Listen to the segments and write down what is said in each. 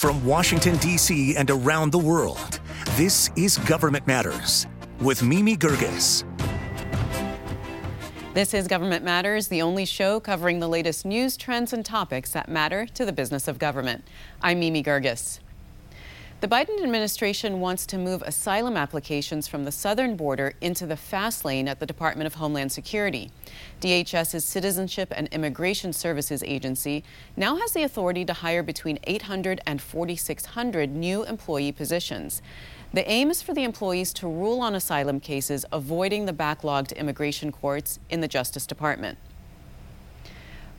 From Washington, D.C. and around the world, this is Government Matters with Mimi Geerges. This is Government Matters, the only show covering the latest news, trends, and topics that matter to the business of government. I'm Mimi Geerges. The Biden administration wants to move asylum applications from the southern border into the fast lane at the Department of Homeland Security. DHS's Citizenship and Immigration Services Agency now has the authority to hire between 800 and 4,600 new employee positions. The aim is for the employees to rule on asylum cases, avoiding the backlogged immigration courts in the Justice Department.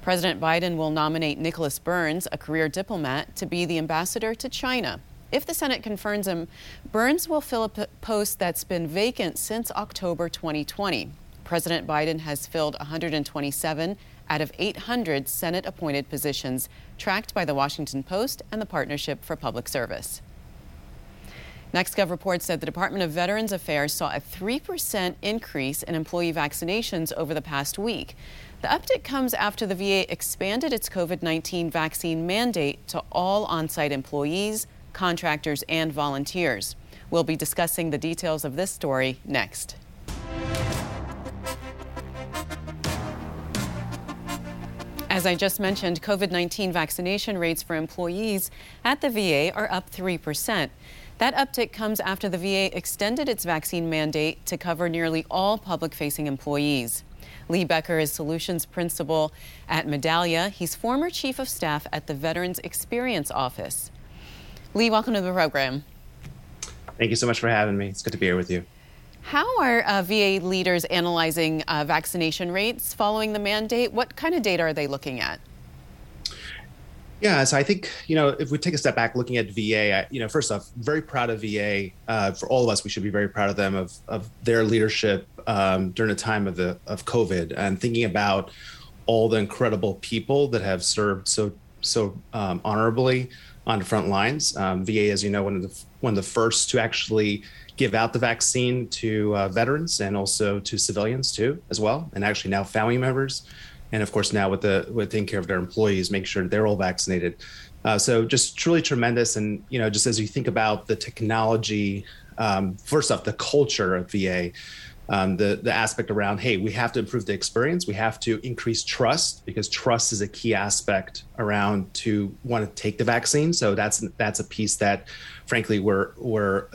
President Biden will nominate Nicholas Burns, a career diplomat, to be the ambassador to China. If the Senate confirms him, Burns will fill a post that's been vacant since October 2020. President Biden has filled 127 out of 800 Senate appointed positions, tracked by the Washington Post and the Partnership for Public Service. NextGov reports that the Department of Veterans Affairs saw a 3% increase in employee vaccinations over the past week. The uptick comes after the VA expanded its COVID 19 vaccine mandate to all on site employees, contractors, and volunteers. We'll be discussing the details of this story next. As I just mentioned, COVID 19 vaccination rates for employees at the VA are up 3%. That uptick comes after the VA extended its vaccine mandate to cover nearly all public facing employees. Lee Becker is solutions principal at Medallia. He's former chief of staff at the Veterans Experience Office. Lee, welcome to the program. Thank you so much for having me. It's good to be here with you. How are uh, VA leaders analyzing uh, vaccination rates following the mandate? What kind of data are they looking at? Yeah, so I think you know if we take a step back, looking at VA, I, you know, first off, very proud of VA. Uh, for all of us, we should be very proud of them of of their leadership um, during the time of the of COVID and thinking about all the incredible people that have served so so um, honorably on the front lines. Um, VA, as you know, one of the one of the first to actually give out the vaccine to uh, veterans and also to civilians too, as well, and actually now family members, and of course now with the with taking care of their employees, make sure they're all vaccinated. Uh, so just truly tremendous, and you know, just as you think about the technology, um, first off, the culture of VA um, the the aspect around hey we have to improve the experience. We have to increase trust because trust is a key aspect around to want to take the vaccine. So that's that's a piece that frankly we're we're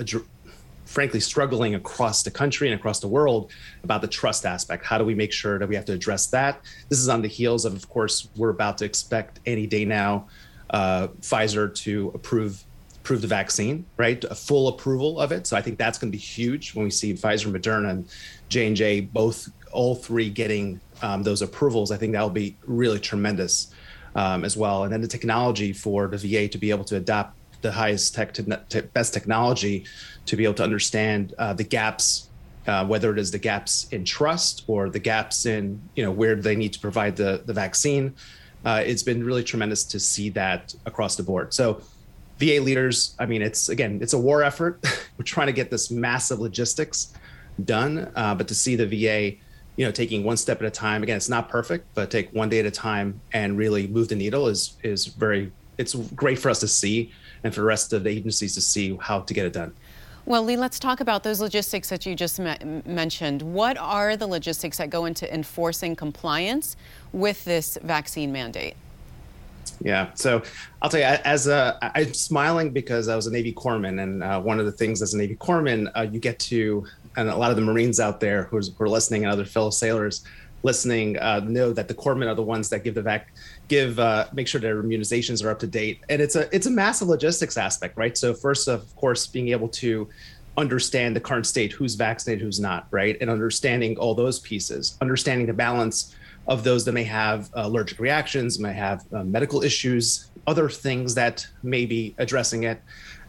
frankly struggling across the country and across the world about the trust aspect. How do we make sure that we have to address that? This is on the heels of of course we're about to expect any day now uh, pfizer to approve approve the vaccine, right? A full approval of it. So I think that's going to be huge when we see Pfizer, Moderna, and J and J both, all three getting um, those approvals. I think that will be really tremendous um, as well. And then the technology for the VA to be able to adopt the highest tech, best technology, to be able to understand uh, the gaps. Uh, whether it is the gaps in trust or the gaps in you know where they need to provide the the vaccine, uh, it's been really tremendous to see that across the board. So VA leaders, I mean, it's again, it's a war effort. We're trying to get this massive logistics done, uh, but to see the VA, you know, taking one step at a time. Again, it's not perfect, but take one day at a time and really move the needle is is very. It's great for us to see, and for the rest of the agencies to see how to get it done. Well, Lee, let's talk about those logistics that you just me- mentioned. What are the logistics that go into enforcing compliance with this vaccine mandate? Yeah. So I'll tell you, as a, I'm smiling because I was a Navy corpsman, and uh, one of the things as a Navy corpsman, uh, you get to, and a lot of the Marines out there who are listening and other fellow sailors listening uh, know that the corpsmen are the ones that give the vac, give uh, make sure their immunizations are up to date, and it's a it's a massive logistics aspect, right? So first, of course, being able to understand the current state, who's vaccinated, who's not, right, and understanding all those pieces, understanding the balance of those that may have allergic reactions, may have uh, medical issues, other things that may be addressing it,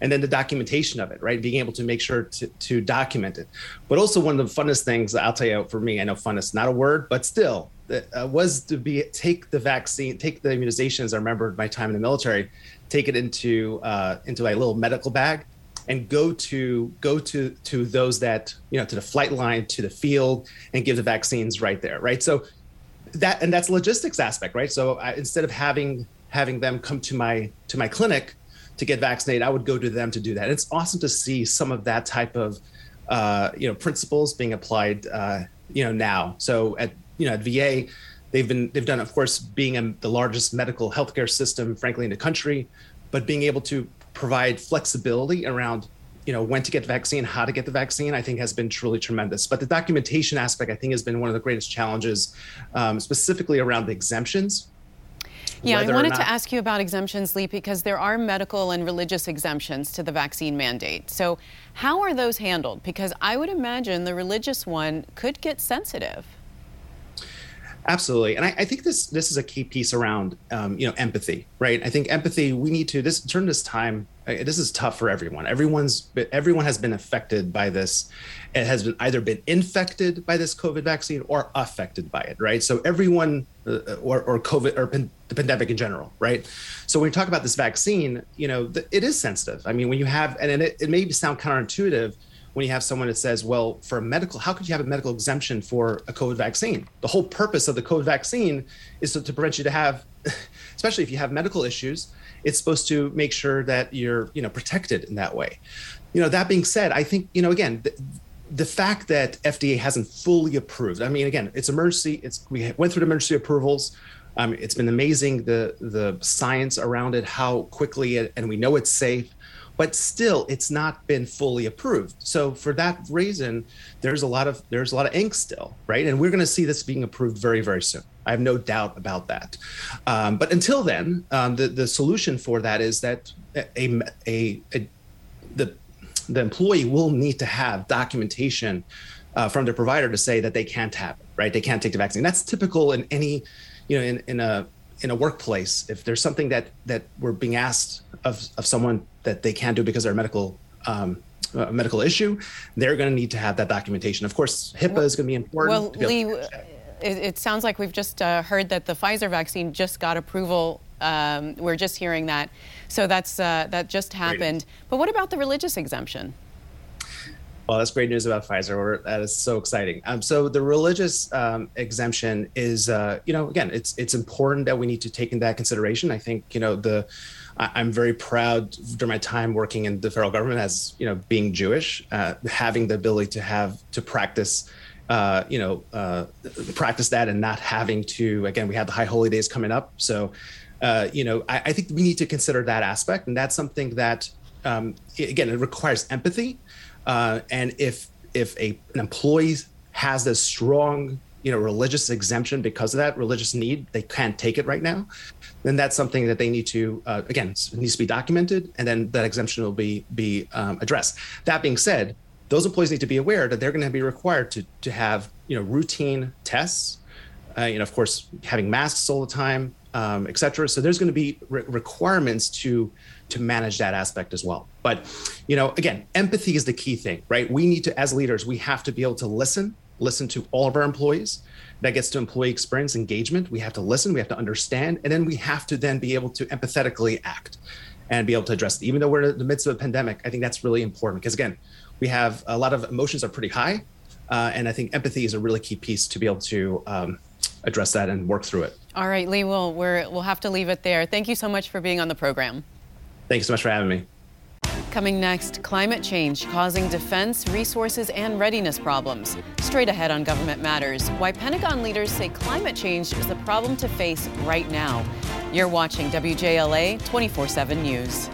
and then the documentation of it, right? Being able to make sure to, to document it. But also one of the funnest things I'll tell you for me, I know fun is not a word, but still, uh, was to be take the vaccine, take the immunizations. I remember my time in the military, take it into uh, into a little medical bag, and go to go to to those that you know to the flight line to the field and give the vaccines right there right so that and that's logistics aspect, right? So I, instead of having having them come to my to my clinic to get vaccinated, I would go to them to do that. And It's awesome to see some of that type of uh, you know principles being applied uh, you know now. So at you know at VA, they've been they've done of course being a, the largest medical healthcare system, frankly, in the country, but being able to provide flexibility around you know when to get the vaccine how to get the vaccine i think has been truly tremendous but the documentation aspect i think has been one of the greatest challenges um, specifically around the exemptions yeah, I wanted to ask you about exemptions, Lee, because there are medical and religious exemptions to the vaccine mandate. So, how are those handled? Because I would imagine the religious one could get sensitive. Absolutely, and I, I, think this this is a key piece around um, you know empathy, right? I think empathy. We need to this turn this time. Uh, this is tough for everyone. Everyone's everyone has been affected by this. It has been either been infected by this COVID vaccine or affected by it, right? So everyone uh, or or COVID or the pandemic in general, right? So when we talk about this vaccine, you know, it is sensitive. I mean, when you have and it, it may sound counterintuitive when you have someone that says, well, for a medical, how could you have a medical exemption for a COVID vaccine? The whole purpose of the COVID vaccine is to, to prevent you to have, especially if you have medical issues, it's supposed to make sure that you're, you know, protected in that way. You know, that being said, I think, you know, again, the, the fact that FDA hasn't fully approved, I mean, again, it's emergency, it's, we went through the emergency approvals. Um, it's been amazing the the science around it, how quickly it, and we know it's safe but still it's not been fully approved. So for that reason there's a lot of there's a lot of ink still right? And we're going to see this being approved very very soon. I have no doubt about that. Um, but until then um, the, the solution for that is that a, a, a the the employee will need to have documentation uh, from their provider to say that they can't have it right? They can't take the vaccine. That's typical in any you know in, in a in a workplace if there's something that that we're being asked of, of someone that they can't do because they're medical um, a medical issue, they're going to need to have that documentation. Of course, HIPAA well, is going to be important. Well, Lee, it, it, sounds like we've just uh, heard that the Pfizer vaccine just got approval. Um, we're just hearing that, so that's uh, that just happened. But what about the religious exemption? Well, that's great news about Pfizer. That is so exciting. Um, so the religious um, exemption is, uh, you know, again, it's it's important that we need to take in that consideration. I think, you know, the I, am very proud during my time working in the federal government as you know being Jewish, uh, having the ability to have to practice. Uh, you know, uh, practice that and not having to. Again, we have the high holy days coming up, so uh, you know, I, I, think we need to consider that aspect, and that's something that, um, again, it requires empathy. Uh, and if if a, an employee has this strong you know religious exemption because of that religious need they can't take it right now then that's something that they need to uh, again needs to be documented and then that exemption will be be um, addressed. That being said those employees need to be aware that they're going to be required to to have you know routine tests uh, you know of course having masks all the time um, et cetera. So there's going to be re- requirements to to manage that aspect as well but you know again empathy is the key thing right we need to as leaders we have to be able to listen listen to all of our employees. That gets to employee experience engagement. We have to listen, we have to understand, and then we have to then be able to empathetically act and be able to address it. Even though we're in the midst of a pandemic, I think that's really important because again, we have a lot of emotions are pretty high, uh, and I think empathy is a really key piece to be able to um, address that and work through it. All right, Lee, we'll, we're, we'll have to leave it there. Thank you so much for being on the program. Thank you so much for having me. Coming next, climate change causing defense, resources, and readiness problems. Straight ahead on Government Matters, why Pentagon leaders say climate change is the problem to face right now. You're watching WJLA 24 7 News.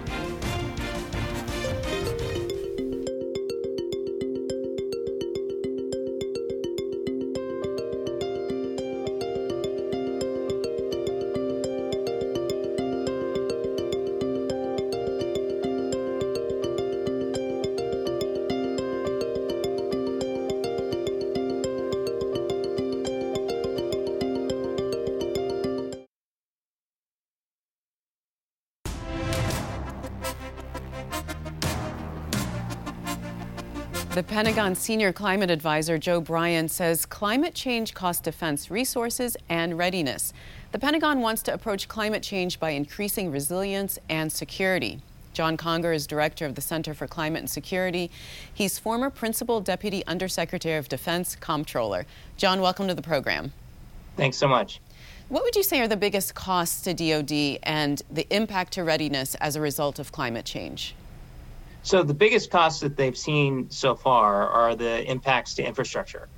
The Pentagon senior climate advisor Joe Bryan says climate change costs defense resources and readiness. The Pentagon wants to approach climate change by increasing resilience and security. John Conger is director of the Center for Climate and Security. He's former principal deputy undersecretary of defense comptroller. John, welcome to the program. Thanks so much. What would you say are the biggest costs to DoD and the impact to readiness as a result of climate change? So the biggest costs that they've seen so far are the impacts to infrastructure.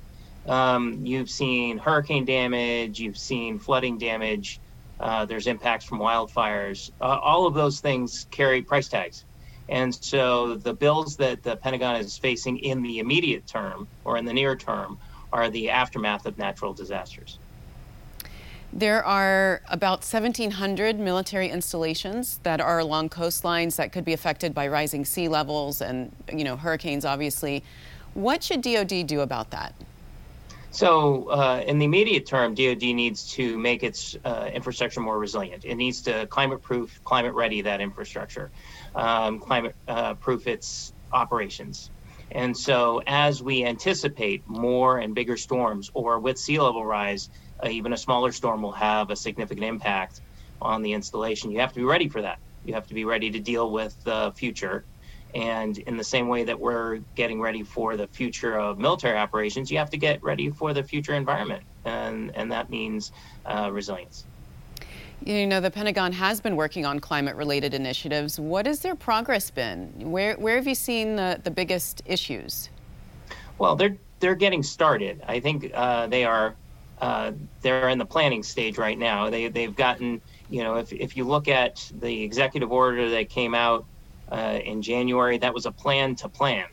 Um, you've seen hurricane damage, you've seen flooding damage, uh, there's impacts from wildfires. Uh, all of those things carry price tags. And so the bills that the Pentagon is facing in the immediate term or in the near term are the aftermath of natural disasters. There are about 1,700 military installations that are along coastlines that could be affected by rising sea levels and, you know, hurricanes, obviously. What should DoD do about that? So, uh, in the immediate term, DoD needs to make its uh, infrastructure more resilient. It needs to climate proof, climate ready that infrastructure, um, climate uh, proof its operations. And so, as we anticipate more and bigger storms, or with sea level rise, uh, even a smaller storm will have a significant impact on the installation. You have to be ready for that. You have to be ready to deal with the future and in the same way that we're getting ready for the future of military operations, you have to get ready for the future environment. And, and that means uh, resilience. You know, the Pentagon has been working on climate related initiatives. What has their progress been? Where, where have you seen the, the biggest issues? Well, they're, they're getting started. I think uh, they are uh, they're in the planning stage right now. They, they've gotten, you know, if, if you look at the executive order that came out uh, in January. That was a plan to plan.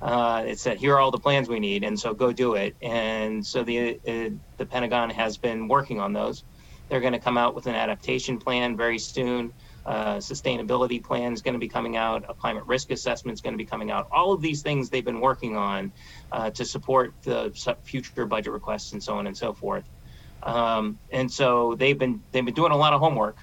Uh, it said, here are all the plans we need, and so go do it. And so the uh, the Pentagon has been working on those. They're going to come out with an adaptation plan very soon. Uh, sustainability plan is going to be coming out. A climate risk assessment is going to be coming out. All of these things they've been working on uh, to support the future budget requests and so on and so forth. Um, and so they've been they've been doing a lot of homework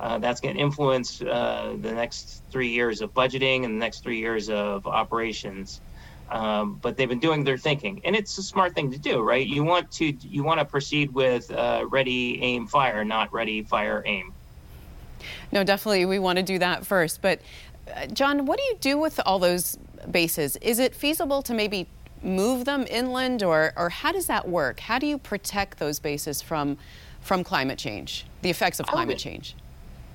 uh, that's going to influence uh, the next three years of budgeting and the next three years of operations. Um, but they've been doing their thinking, and it's a smart thing to do, right? You want to you want to proceed with uh, ready, aim, fire, not ready, fire, aim. No, definitely, we want to do that first. But uh, John, what do you do with all those bases? Is it feasible to maybe move them inland, or or how does that work? How do you protect those bases from from climate change, the effects of climate change?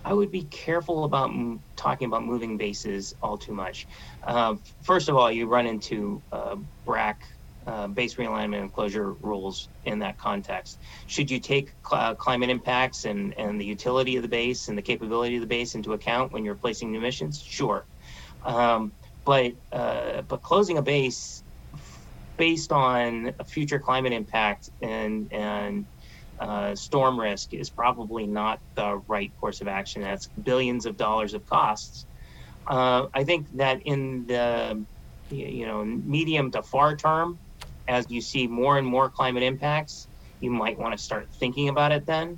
I would be careful about m- talking about moving bases all too much. Uh, first of all, you run into uh, BRAC uh, base realignment and closure rules in that context. Should you take cl- uh, climate impacts and, and the utility of the base and the capability of the base into account when you're placing new missions? Sure. Um, but, uh, but closing a base based on a future climate impact and, and uh, storm risk is probably not the right course of action. That's billions of dollars of costs. Uh, I think that in the you know medium to far term, as you see more and more climate impacts, you might want to start thinking about it then.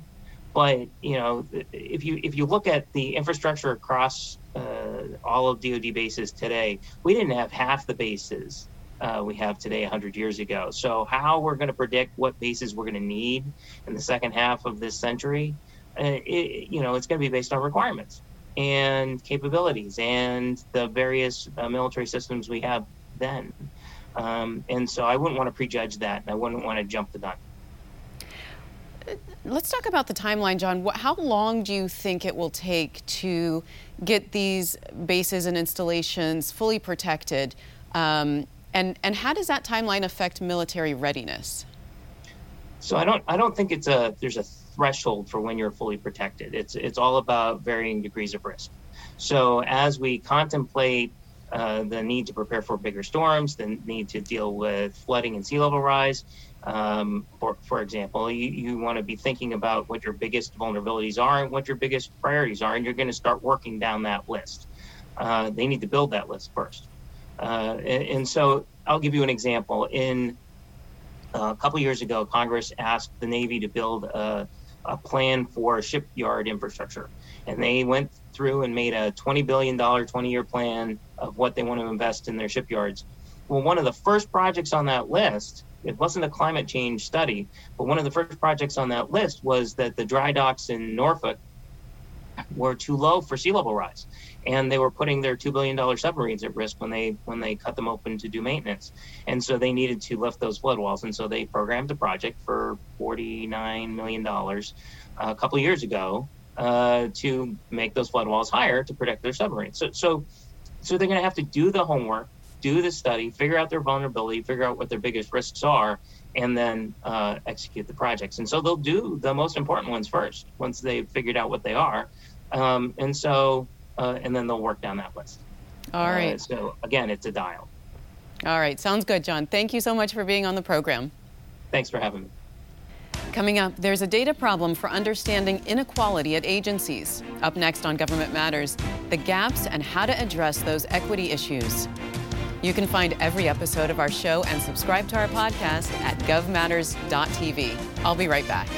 But you know, if you if you look at the infrastructure across uh, all of DoD bases today, we didn't have half the bases uh, we have today 100 years ago. So, how we're going to predict what bases we're going to need in the second half of this century, uh, it, you know, it's going to be based on requirements and capabilities and the various uh, military systems we have then. Um, and so, I wouldn't want to prejudge that, I wouldn't want to jump the gun. Let's talk about the timeline, John. How long do you think it will take to get these bases and installations fully protected? Um, and, and how does that timeline affect military readiness? So I don't I don't think it's a there's a threshold for when you're fully protected. It's it's all about varying degrees of risk. So as we contemplate uh, the need to prepare for bigger storms, the need to deal with flooding and sea level rise, um, for, for example, you, you want to be thinking about what your biggest vulnerabilities are and what your biggest priorities are, and you're going to start working down that list. Uh, they need to build that list first. Uh, and, and, so I'll give you an example. In uh, a couple years ago, Congress asked the Navy to build a, a plan for shipyard infrastructure. And they went through and made a $20 billion 20 year plan of what they want to invest in their shipyards. Well, one of the first projects on that list, it wasn't a climate change study, but one of the first projects on that list was that the dry docks in Norfolk were too low for sea level rise and they were putting their two billion dollar submarines at risk when they when they cut them open to do maintenance, and so they needed to lift those flood walls, and so they programmed a project for forty nine million dollars a couple years ago uh, to make those flood walls higher to protect their submarines. So so so they're going to have to do the homework, do the study, figure out their vulnerability, figure out what their biggest risks are, and then uh, execute the projects. And so they'll do the most important ones first once they've figured out what they are. Um, and so, uh, and then they'll work down that list. All right. Uh, so again, it's a dial. All right. Sounds good, John. Thank you so much for being on the program. Thanks for having me. Coming up, there's a data problem for understanding inequality at agencies. Up next on Government Matters, the gaps and how to address those equity issues. You can find every episode of our show and subscribe to our podcast at govmatters.tv. I'll be right back.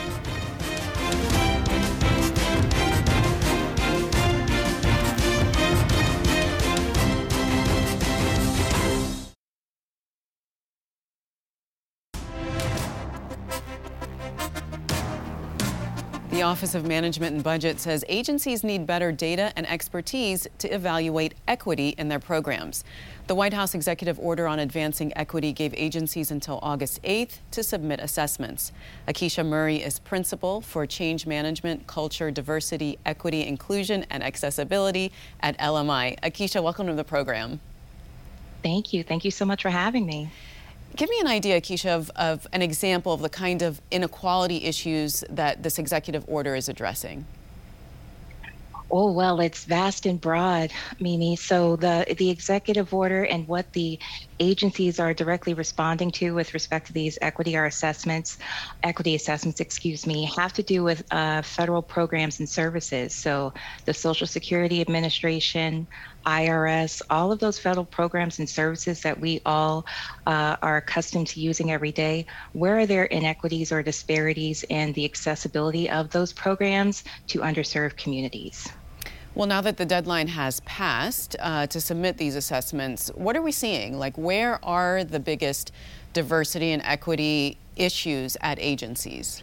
Office of Management and Budget says agencies need better data and expertise to evaluate equity in their programs. The White House executive order on advancing equity gave agencies until August 8th to submit assessments. Ahkesha Murray is principal for change management, culture, diversity, equity, inclusion, and accessibility at LMI. Ahkesha, welcome to the program. Thank you. Thank you so much for having me. Give me an idea, Keisha, of, of an example of the kind of inequality issues that this executive order is addressing. Oh well, it's vast and broad, Mimi. So the the executive order and what the agencies are directly responding to with respect to these equity or assessments, equity assessments, excuse me, have to do with uh, federal programs and services. So the Social Security Administration, IRS, all of those federal programs and services that we all uh, are accustomed to using every day, where are there inequities or disparities in the accessibility of those programs to underserved communities? Well, now that the deadline has passed uh, to submit these assessments, what are we seeing? Like, where are the biggest diversity and equity issues at agencies?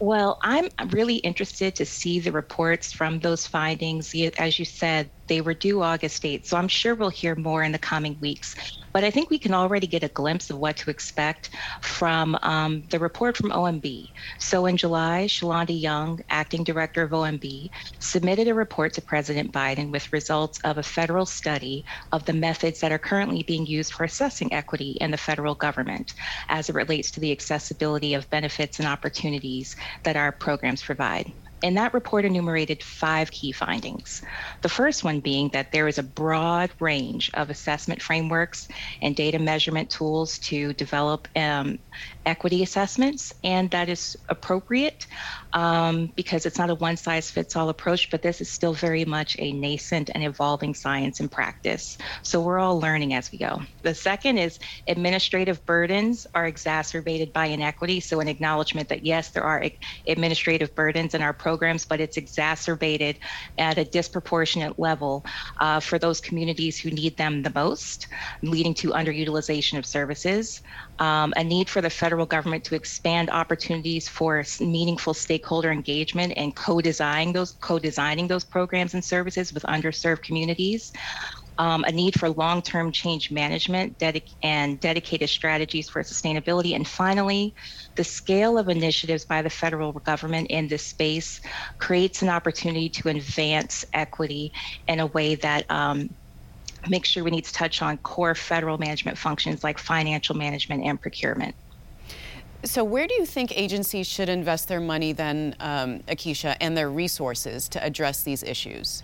Well, I'm really interested to see the reports from those findings. As you said, they were due August 8th, so I'm sure we'll hear more in the coming weeks. But I think we can already get a glimpse of what to expect from um, the report from OMB. So in July, Shalanda Young, acting director of OMB, submitted a report to President Biden with results of a federal study of the methods that are currently being used for assessing equity in the federal government as it relates to the accessibility of benefits and opportunities that our programs provide. And that report enumerated five key findings. The first one being that there is a broad range of assessment frameworks and data measurement tools to develop um, equity assessments, and that is appropriate um, because it's not a one size fits all approach, but this is still very much a nascent and evolving science and practice. So we're all learning as we go. The second is administrative burdens are exacerbated by inequity. So, an acknowledgement that yes, there are administrative burdens in our programs, but it's exacerbated at a disproportionate level uh, for those communities who need them the most, leading to underutilization of services, um, a need for the federal government to expand opportunities for meaningful stakeholder engagement and co-designing those co-designing those programs and services with underserved communities. Um, a need for long-term change management dedic- and dedicated strategies for sustainability. And finally, the scale of initiatives by the federal government in this space creates an opportunity to advance equity in a way that um, make sure we need to touch on core federal management functions like financial management and procurement. So, where do you think agencies should invest their money then, um, Ahkesha, and their resources to address these issues?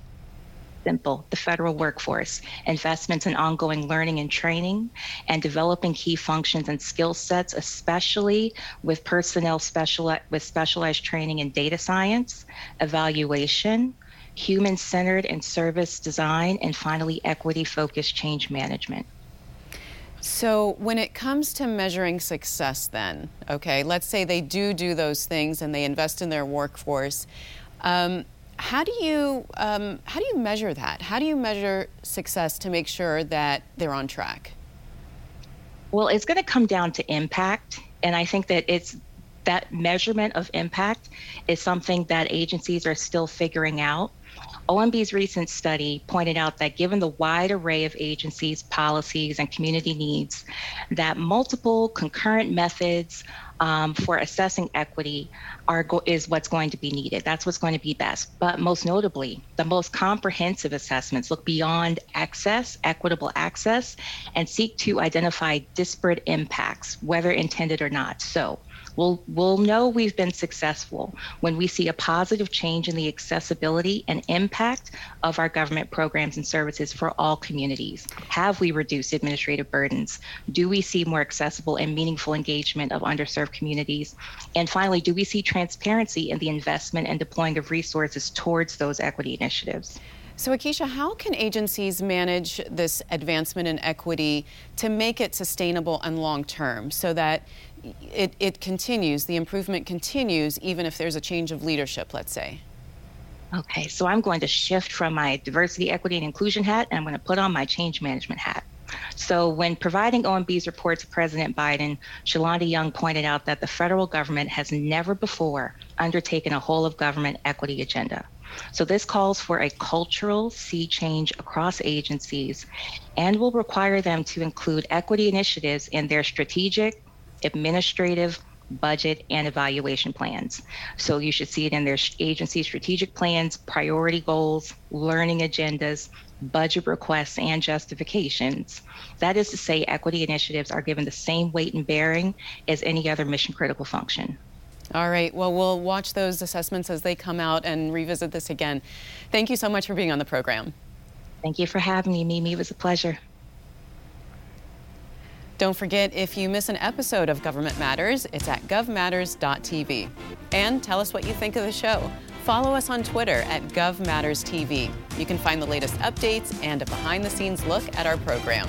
Simple the federal workforce, investments in ongoing learning and training, and developing key functions and skill sets, especially with personnel special, with specialized training in data science, evaluation, human centered and service design, and finally, equity focused change management. So, when it comes to measuring success, then, okay, let's say they do do those things and they invest in their workforce. Um, how do you um, how do you measure that? How do you measure success to make sure that they're on track? Well, it's going to come down to impact, and I think that it's that measurement of impact is something that agencies are still figuring out. OMB's recent study pointed out that given the wide array of agencies, policies, and community needs, that multiple concurrent methods um, for assessing equity are go- is what's going to be needed. That's what's going to be best. But most notably, the most comprehensive assessments look beyond access, equitable access, and seek to identify disparate impacts, whether intended or not. So, We'll, we'll know we've been successful when we see a positive change in the accessibility and impact of our government programs and services for all communities. Have we reduced administrative burdens? Do we see more accessible and meaningful engagement of underserved communities? And finally, do we see transparency in the investment and deploying of resources towards those equity initiatives? So, Ahkesha, how can agencies manage this advancement in equity to make it sustainable and long term so that it, it continues, the improvement continues, even if there's a change of leadership, let's say? Okay, so I'm going to shift from my diversity, equity, and inclusion hat, and I'm going to put on my change management hat. So, when providing OMB's report to President Biden, Shalanda Young pointed out that the federal government has never before undertaken a whole of government equity agenda. So, this calls for a cultural sea change across agencies and will require them to include equity initiatives in their strategic, administrative, budget, and evaluation plans. So you should see it in their agency strategic plans, priority goals, learning agendas, budget requests, and justifications. That is to say, equity initiatives are given the same weight and bearing as any other mission critical function. All right. Well, we'll watch those assessments as they come out and revisit this again. Thank you so much for being on the program. Thank you for having me, Mimi. It was a pleasure. Don't forget, if you miss an episode of Government Matters, it's at govmatters.tv. And tell us what you think of the show. Follow us on Twitter at GovMattersTV. You can find the latest updates and a behind the scenes look at our program.